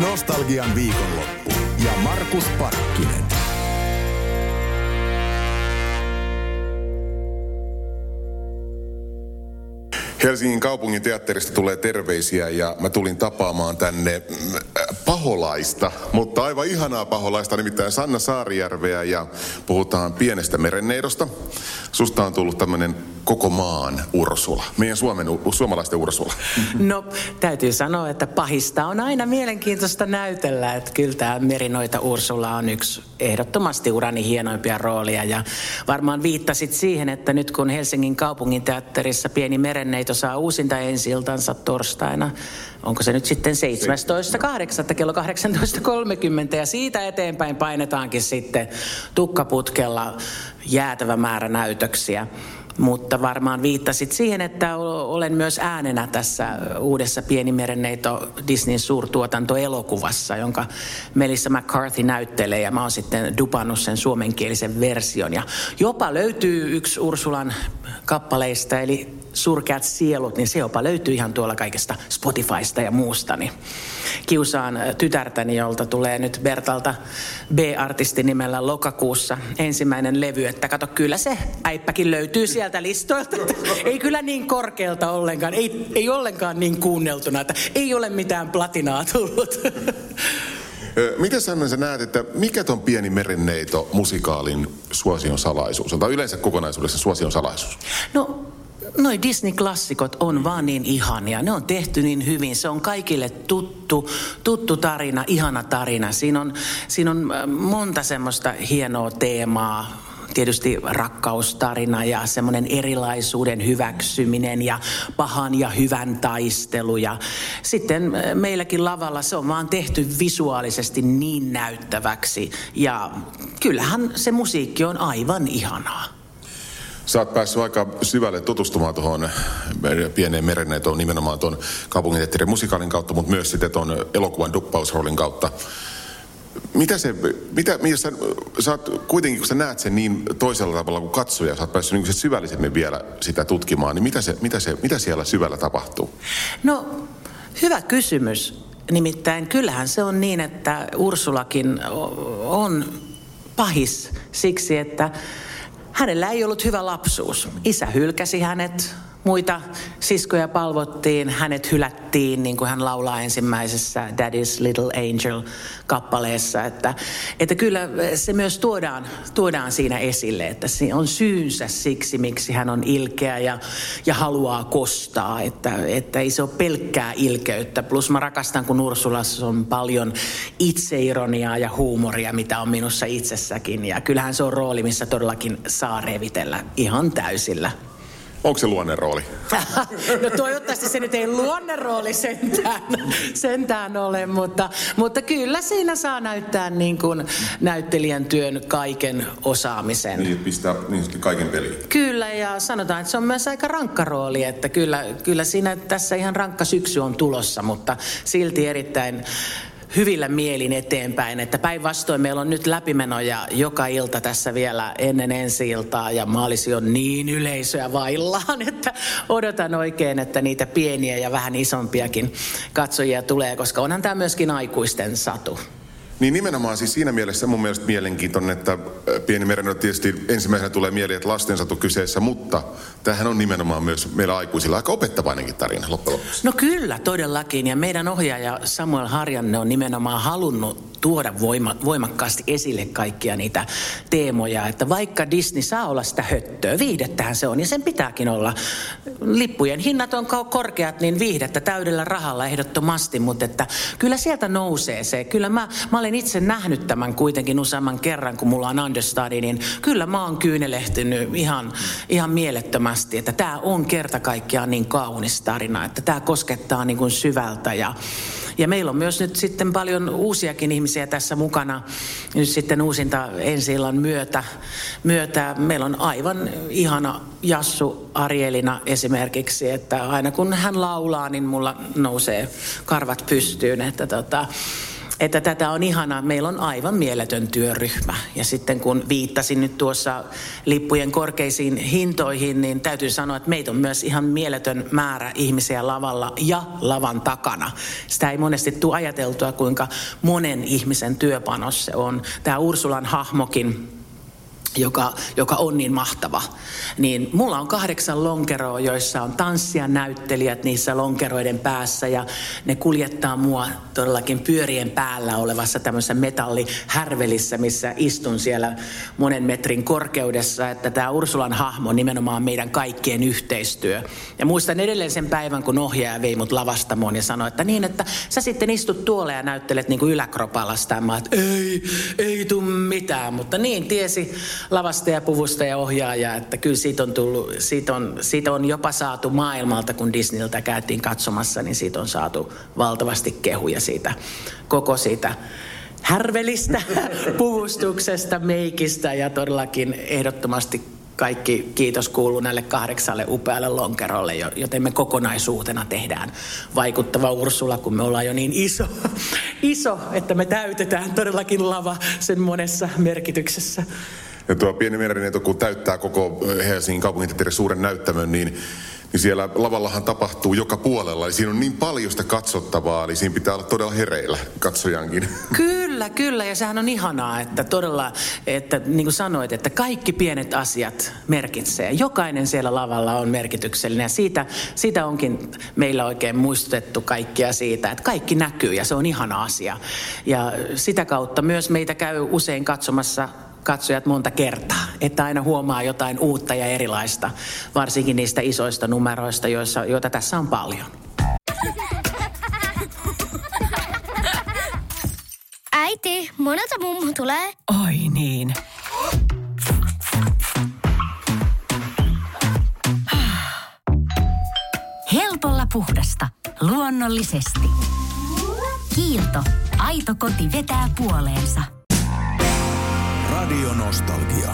Nostalgian viikonloppu ja Markus Parkkinen. Helsingin kaupungin teatterista tulee terveisiä ja mä tulin tapaamaan tänne mm, paholaista, mutta aivan ihanaa paholaista, nimittäin Sanna Saarijärveä ja puhutaan pienestä merenneidosta. Susta on tullut tämmöinen koko maan Ursula, meidän Suomen, suomalaisten Ursula. No, täytyy sanoa, että pahista on aina mielenkiintoista näytellä, että kyllä tämä Merinoita Ursula on yksi ehdottomasti urani hienoimpia roolia ja varmaan viittasit siihen, että nyt kun Helsingin kaupungin teatterissa pieni merenneito saa uusinta ensi torstaina, onko se nyt sitten 17.8. kello 18.30 ja siitä eteenpäin painetaankin sitten tukkaputkella jäätävä määrä näytöksiä. Mutta varmaan viittasit siihen, että olen myös äänenä tässä uudessa Pienimerenneito Disneyn suurtuotantoelokuvassa, jonka Melissa McCarthy näyttelee ja mä oon sitten dupannut sen suomenkielisen version. Ja jopa löytyy yksi Ursulan kappaleista, eli Surkeat sielut, niin se jopa löytyy ihan tuolla kaikesta Spotifysta ja muusta. Niin kiusaan tytärtäni, jolta tulee nyt Bertalta B-artisti nimellä lokakuussa ensimmäinen levy, että kato, kyllä se äippäkin löytyy sieltä listoilta. Ei kyllä niin korkealta ollenkaan, ei, ei ollenkaan niin kuunneltuna, että ei ole mitään platinaa tullut. Miten Sanna sä näet, että mikä ton pieni merenneito musikaalin suosion salaisuus tai yleensä kokonaisuudessa suosion salaisuus? No noi Disney-klassikot on vaan niin ihania. Ne on tehty niin hyvin. Se on kaikille tuttu, tuttu tarina, ihana tarina. Siinä on, siinä on äh, monta semmoista hienoa teemaa, tietysti rakkaustarina ja semmoinen erilaisuuden hyväksyminen ja pahan ja hyvän taistelu. Ja sitten äh, meilläkin lavalla se on vaan tehty visuaalisesti niin näyttäväksi. Ja kyllähän se musiikki on aivan ihanaa. Sä oot päässyt aika syvälle tutustumaan tuohon pieneen merenneitoon nimenomaan tuon kaupunginteatterin musikaalin kautta, mutta myös sitten tuon elokuvan duppausroolin kautta. Mitä se, mitä, mitä sä, sä oot, kuitenkin kun sä näet sen niin toisella tavalla kuin katsoja, sä oot päässyt niin syvällisemmin vielä sitä tutkimaan, niin mitä, se, mitä, se, mitä siellä syvällä tapahtuu? No, hyvä kysymys. Nimittäin kyllähän se on niin, että Ursulakin on pahis siksi, että Hänellä ei ollut hyvä lapsuus. Isä hylkäsi hänet, muita siskoja palvottiin, hänet hylättiin, niin kuin hän laulaa ensimmäisessä Daddy's Little Angel-kappaleessa. Että, että kyllä se myös tuodaan, tuodaan siinä esille, että se on syynsä siksi, miksi hän on ilkeä ja, ja haluaa kostaa. Että, että ei se ole pelkkää ilkeyttä. Plus mä rakastan, kun Ursulassa on paljon itseironiaa ja huumoria, mitä on minussa itsessäkin. Ja kyllähän se on rooli, missä todellakin saa revitellä ihan täysillä. Onko se luonnerooli? no toivottavasti se nyt ei luonnerooli sentään, sentään ole, mutta, mutta kyllä siinä saa näyttää niin kuin näyttelijän työn kaiken osaamisen. Niin, pistää niin kaiken peliin. Kyllä, ja sanotaan, että se on myös aika rankka rooli, että kyllä, kyllä siinä tässä ihan rankka syksy on tulossa, mutta silti erittäin hyvillä mielin eteenpäin. Että päinvastoin meillä on nyt läpimenoja joka ilta tässä vielä ennen ensi iltaa ja maalisi on niin yleisöä vaillaan, että odotan oikein, että niitä pieniä ja vähän isompiakin katsojia tulee, koska onhan tämä myöskin aikuisten satu. Niin nimenomaan siis siinä mielessä mun mielestä mielenkiintoinen, että pieni meren tietysti ensimmäisenä tulee mieleen, että lastensatu kyseessä, mutta tämähän on nimenomaan myös meillä aikuisilla aika opettavainenkin tarina loppujen lopuksi. No kyllä, todellakin. Ja meidän ohjaaja Samuel Harjanne on nimenomaan halunnut tuoda voima, voimakkaasti esille kaikkia niitä teemoja, että vaikka Disney saa olla sitä höttöä, viihdettähän se on ja sen pitääkin olla. Lippujen hinnat on korkeat, niin viihdettä täydellä rahalla ehdottomasti, mutta että kyllä sieltä nousee se. Kyllä mä, mä olen itse nähnyt tämän kuitenkin useamman kerran, kun mulla on understudy, niin kyllä mä oon kyynelehtynyt ihan, ihan mielettömästi, että tämä on kerta kaikkiaan niin kaunis tarina, että tämä koskettaa niin kuin syvältä ja ja meillä on myös nyt sitten paljon uusiakin ihmisiä tässä mukana. Nyt sitten uusinta ensi myötä, myötä. Meillä on aivan ihana Jassu Arielina esimerkiksi, että aina kun hän laulaa, niin mulla nousee karvat pystyyn. Että tota, että tätä on ihana. Meillä on aivan mieletön työryhmä. Ja sitten kun viittasin nyt tuossa lippujen korkeisiin hintoihin, niin täytyy sanoa, että meitä on myös ihan mieletön määrä ihmisiä lavalla ja lavan takana. Sitä ei monesti tule ajateltua, kuinka monen ihmisen työpanos se on. Tämä Ursulan hahmokin joka, joka on niin mahtava. Niin mulla on kahdeksan lonkeroa, joissa on tanssia näyttelijät niissä lonkeroiden päässä ja ne kuljettaa mua todellakin pyörien päällä olevassa tämmöisessä metallihärvelissä, missä istun siellä monen metrin korkeudessa, että tämä Ursulan hahmo on nimenomaan meidän kaikkien yhteistyö. Ja muistan edelleen sen päivän, kun ohjaaja vei mut lavastamoon ja sanoi, että niin, että sä sitten istut tuolla ja näyttelet niin kuin yläkropalasta. Mä että ei, ei tuu mitään, mutta niin tiesi lavasta ja puvusta ja ohjaaja, että kyllä siitä on, tullut, siitä on, siitä on jopa saatu maailmalta, kun Disneyltä käytiin katsomassa, niin siitä on saatu valtavasti kehuja siitä, koko siitä härvelistä, puvustuksesta, meikistä ja todellakin ehdottomasti kaikki kiitos kuuluu näille kahdeksalle upealle lonkerolle, joten me kokonaisuutena tehdään vaikuttava Ursula, kun me ollaan jo niin iso, iso että me täytetään todellakin lava sen monessa merkityksessä. Ja tuo pieni merineito, kun täyttää koko Helsingin kaupunginteatterin suuren näyttämön, niin niin siellä lavallahan tapahtuu joka puolella. Eli siinä on niin paljon sitä katsottavaa, eli siinä pitää olla todella hereillä katsojankin. Kyllä, kyllä. Ja sehän on ihanaa, että todella, että niin kuin sanoit, että kaikki pienet asiat merkitsee. Jokainen siellä lavalla on merkityksellinen. Ja siitä, siitä onkin meillä oikein muistutettu kaikkia siitä, että kaikki näkyy ja se on ihana asia. Ja sitä kautta myös meitä käy usein katsomassa katsojat monta kertaa, että aina huomaa jotain uutta ja erilaista, varsinkin niistä isoista numeroista, joissa, joita tässä on paljon. Äiti, monelta mummu tulee? Oi niin. Helpolla puhdasta. Luonnollisesti. Kiilto. Aito koti vetää puoleensa. Radio Nostalgia.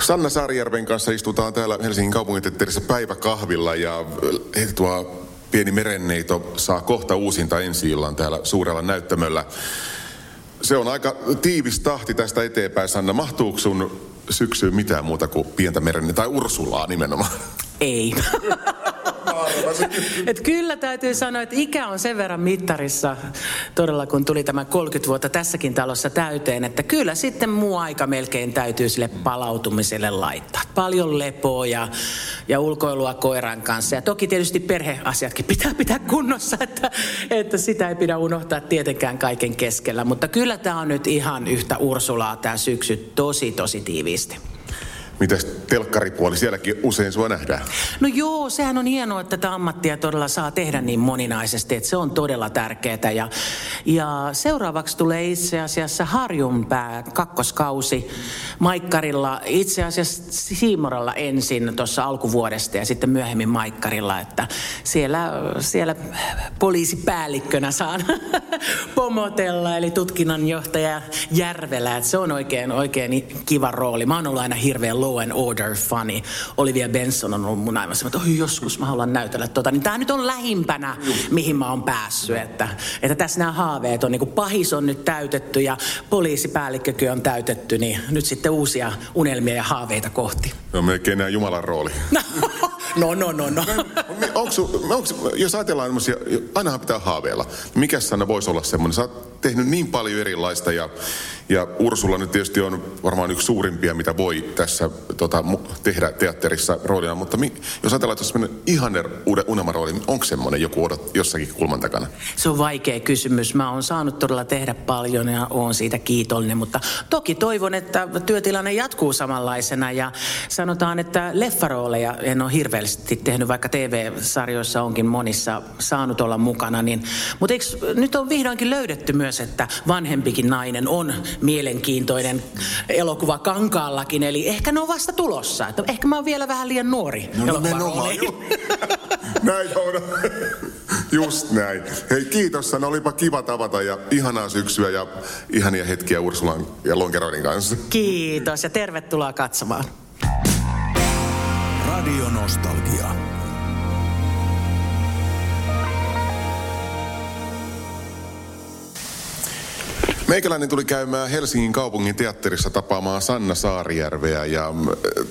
Sanna Saarijärven kanssa istutaan täällä Helsingin kaupunginteatterissa päiväkahvilla ja tuo pieni merenneito saa kohta uusinta ensi täällä suurella näyttämöllä. Se on aika tiivis tahti tästä eteenpäin, Sanna. Mahtuuko sun syksyyn mitään muuta kuin pientä merenneitä tai Ursulaa nimenomaan? Ei. Et kyllä täytyy sanoa, että ikä on sen verran mittarissa, todella kun tuli tämä 30 vuotta tässäkin talossa täyteen, että kyllä sitten muu aika melkein täytyy sille palautumiselle laittaa. Paljon lepoa ja, ja ulkoilua koiran kanssa. Ja toki tietysti perheasiatkin pitää pitää kunnossa, että, että sitä ei pidä unohtaa tietenkään kaiken keskellä. Mutta kyllä tämä on nyt ihan yhtä Ursulaa tämä syksy tosi tosi tiiviisti. Mitäs telkkaripuoli, sielläkin usein sua nähdään? No joo, sehän on hienoa, että tätä ammattia todella saa tehdä niin moninaisesti, että se on todella tärkeää. Ja, ja seuraavaksi tulee itse asiassa Harjunpää kakkoskausi Maikkarilla, itse asiassa Siimoralla ensin tuossa alkuvuodesta ja sitten myöhemmin Maikkarilla, että siellä, siellä poliisipäällikkönä saan pomotella, eli tutkinnanjohtaja Järvelä, että se on oikein, oikein kiva rooli. Mä oon ollut aina hirveän Law and Order funny. Olivia Benson on ollut mun aimassa, että Oi, joskus mä haluan näytellä tota. Niin tää nyt on lähimpänä, mihin mä oon päässyt. Että, että tässä nämä haaveet on, niin kuin pahis on nyt täytetty ja poliisipäällikkökin on täytetty, niin nyt sitten uusia unelmia ja haaveita kohti. No melkein nämä Jumalan rooli. No, no, no, no. onks, onks, jos ajatellaan ainahan pitää haaveilla. Mikä sana voisi olla semmoinen? Sä oot tehnyt niin paljon erilaista ja ja Ursula nyt tietysti on varmaan yksi suurimpia, mitä voi tässä tota, tehdä teatterissa roolina. Mutta mi, jos ajatellaan, että semmoinen ihanne unelmarooli, niin onko semmoinen joku odot jossakin kulman takana? Se on vaikea kysymys. Mä oon saanut todella tehdä paljon ja oon siitä kiitollinen. Mutta toki toivon, että työtilanne jatkuu samanlaisena. Ja sanotaan, että leffarooleja en ole hirveästi tehnyt, vaikka TV-sarjoissa onkin monissa saanut olla mukana. Niin, mutta eikö, nyt on vihdoinkin löydetty myös, että vanhempikin nainen on mielenkiintoinen elokuva kankaallakin, eli ehkä ne on vasta tulossa. Että ehkä mä oon vielä vähän liian nuori no, Näin on. Just näin. Hei kiitos Sanna, olipa kiva tavata ja ihanaa syksyä ja ihania hetkiä Ursulan ja Lonkeroidin kanssa. Kiitos ja tervetuloa katsomaan. Radio Nostalgia. Meikäläinen tuli käymään Helsingin kaupungin teatterissa tapaamaan Sanna Saarijärveä ja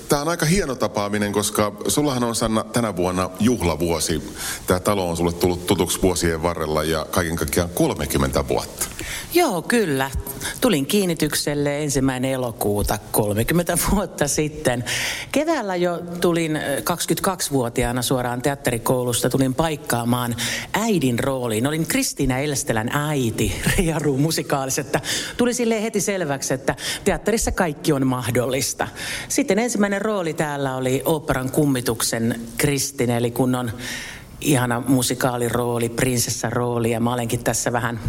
tämä on aika hieno tapaaminen, koska sullahan on Sanna tänä vuonna juhlavuosi. Tämä talo on sulle tullut tutuksi vuosien varrella ja kaiken kaikkiaan 30 vuotta. Joo, kyllä. Tulin kiinnitykselle ensimmäinen elokuuta 30 vuotta sitten. Keväällä jo tulin 22-vuotiaana suoraan teatterikoulusta, tulin paikkaamaan äidin rooliin. Olin Kristiina Elstelän äiti Riaru musikaalissa, että tuli sille heti selväksi, että teatterissa kaikki on mahdollista. Sitten ensimmäinen rooli täällä oli operan kummituksen Kristin, eli kun on ihana musikaalirooli, prinsessarooli ja mä olenkin tässä vähän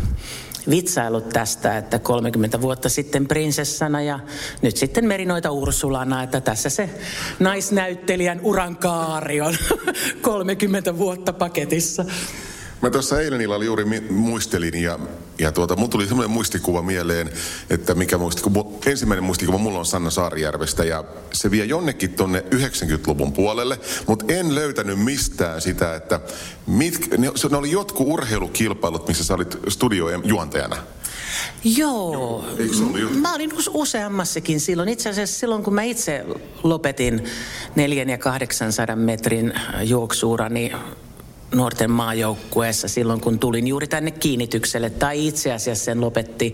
vitsailut tästä, että 30 vuotta sitten prinsessana ja nyt sitten Merinoita Ursulana, että tässä se naisnäyttelijän uran kaari on 30 vuotta paketissa. Mä tuossa eilen illalla juuri muistelin ja, ja tuota, mun tuli semmoinen muistikuva mieleen, että mikä muistikuva, ensimmäinen muistikuva mulla on Sanna Saarijärvestä ja se vie jonnekin tonne 90-luvun puolelle, mutta en löytänyt mistään sitä, että mit, ne, ne oli jotkut urheilukilpailut, missä sä olit studiojen juontajana. Joo. Joo mä olin useammassakin silloin. Itse asiassa silloin, kun mä itse lopetin neljän ja 800 metrin juoksuurani nuorten maajoukkueessa silloin, kun tulin juuri tänne kiinnitykselle. Tai itse asiassa sen lopetti,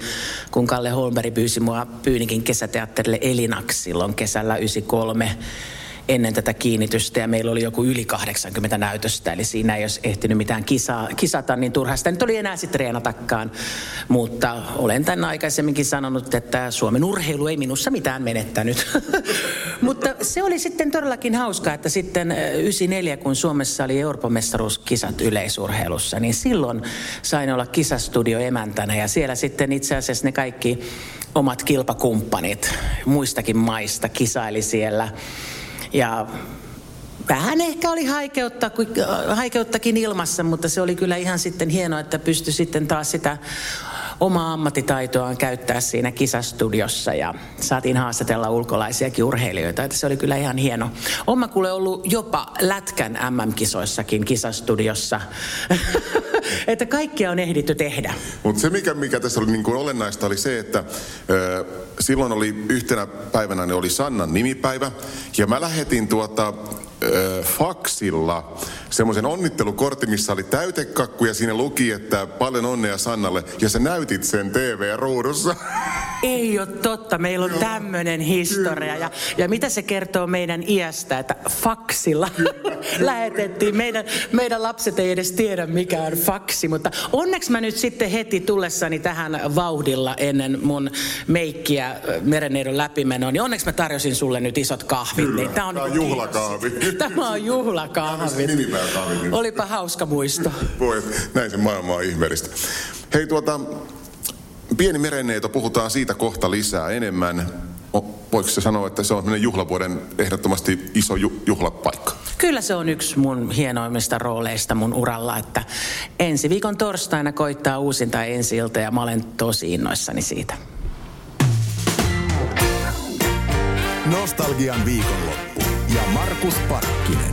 kun Kalle Holmberg pyysi mua Pyynikin kesäteatterille Elinaksi silloin kesällä 93 ennen tätä kiinnitystä ja meillä oli joku yli 80 näytöstä, eli siinä ei olisi ehtinyt mitään kisaa, kisata, niin turha sitä nyt oli enää sitten treenatakaan. Mutta olen tämän aikaisemminkin sanonut, että Suomen urheilu ei minussa mitään menettänyt. Mutta se oli sitten todellakin hauska, että sitten 94, kun Suomessa oli Euroopan mestaruuskisat yleisurheilussa, niin silloin sain olla kisastudio emäntänä ja siellä sitten itse asiassa ne kaikki omat kilpakumppanit muistakin maista kisaili siellä. Ja vähän ehkä oli haikeutta, haikeuttakin ilmassa, mutta se oli kyllä ihan sitten hienoa, että pystyi sitten taas sitä omaa ammattitaitoaan käyttää siinä kisastudiossa ja saatiin haastatella ulkolaisiakin urheilijoita, että se oli kyllä ihan hieno. Oma kuule ollut jopa Lätkän MM-kisoissakin kisastudiossa, että kaikkea on ehditty tehdä. Mutta se mikä, mikä tässä oli niin kuin olennaista oli se, että ö, silloin oli yhtenä päivänä ne oli Sannan nimipäivä ja mä lähetin tuota faksilla semmoisen onnittelukortin, missä oli täytekakku ja siinä luki, että paljon onnea Sannalle. Ja sä näytit sen TV-ruudussa. Ei ole totta, meillä on tämmöinen historia. Ja, ja mitä se kertoo meidän iästä, että faksilla lähetettiin. Meidän, meidän lapset ei edes tiedä, mikä on faksi. Mutta onneksi mä nyt sitten heti tullessani tähän vauhdilla ennen mun meikkiä merenneidon läpimenoa, niin onneksi mä tarjosin sulle nyt isot kahvit. Kyllä, niin tää on, tää on juhlakahvi. Tämä on juhlakahvi. Olipa hauska muisto. Voi, näin se maailma on ihmeellistä. Hei tuota, pieni merenneito, puhutaan siitä kohta lisää enemmän. Voiko se sanoa, että se on juhlavuoden ehdottomasti iso ju- juhlapaikka? Kyllä se on yksi mun hienoimmista rooleista mun uralla, että ensi viikon torstaina koittaa uusinta ensi ja mä olen tosi innoissani siitä. Nostalgian viikonloppu ja Markus Parkkinen.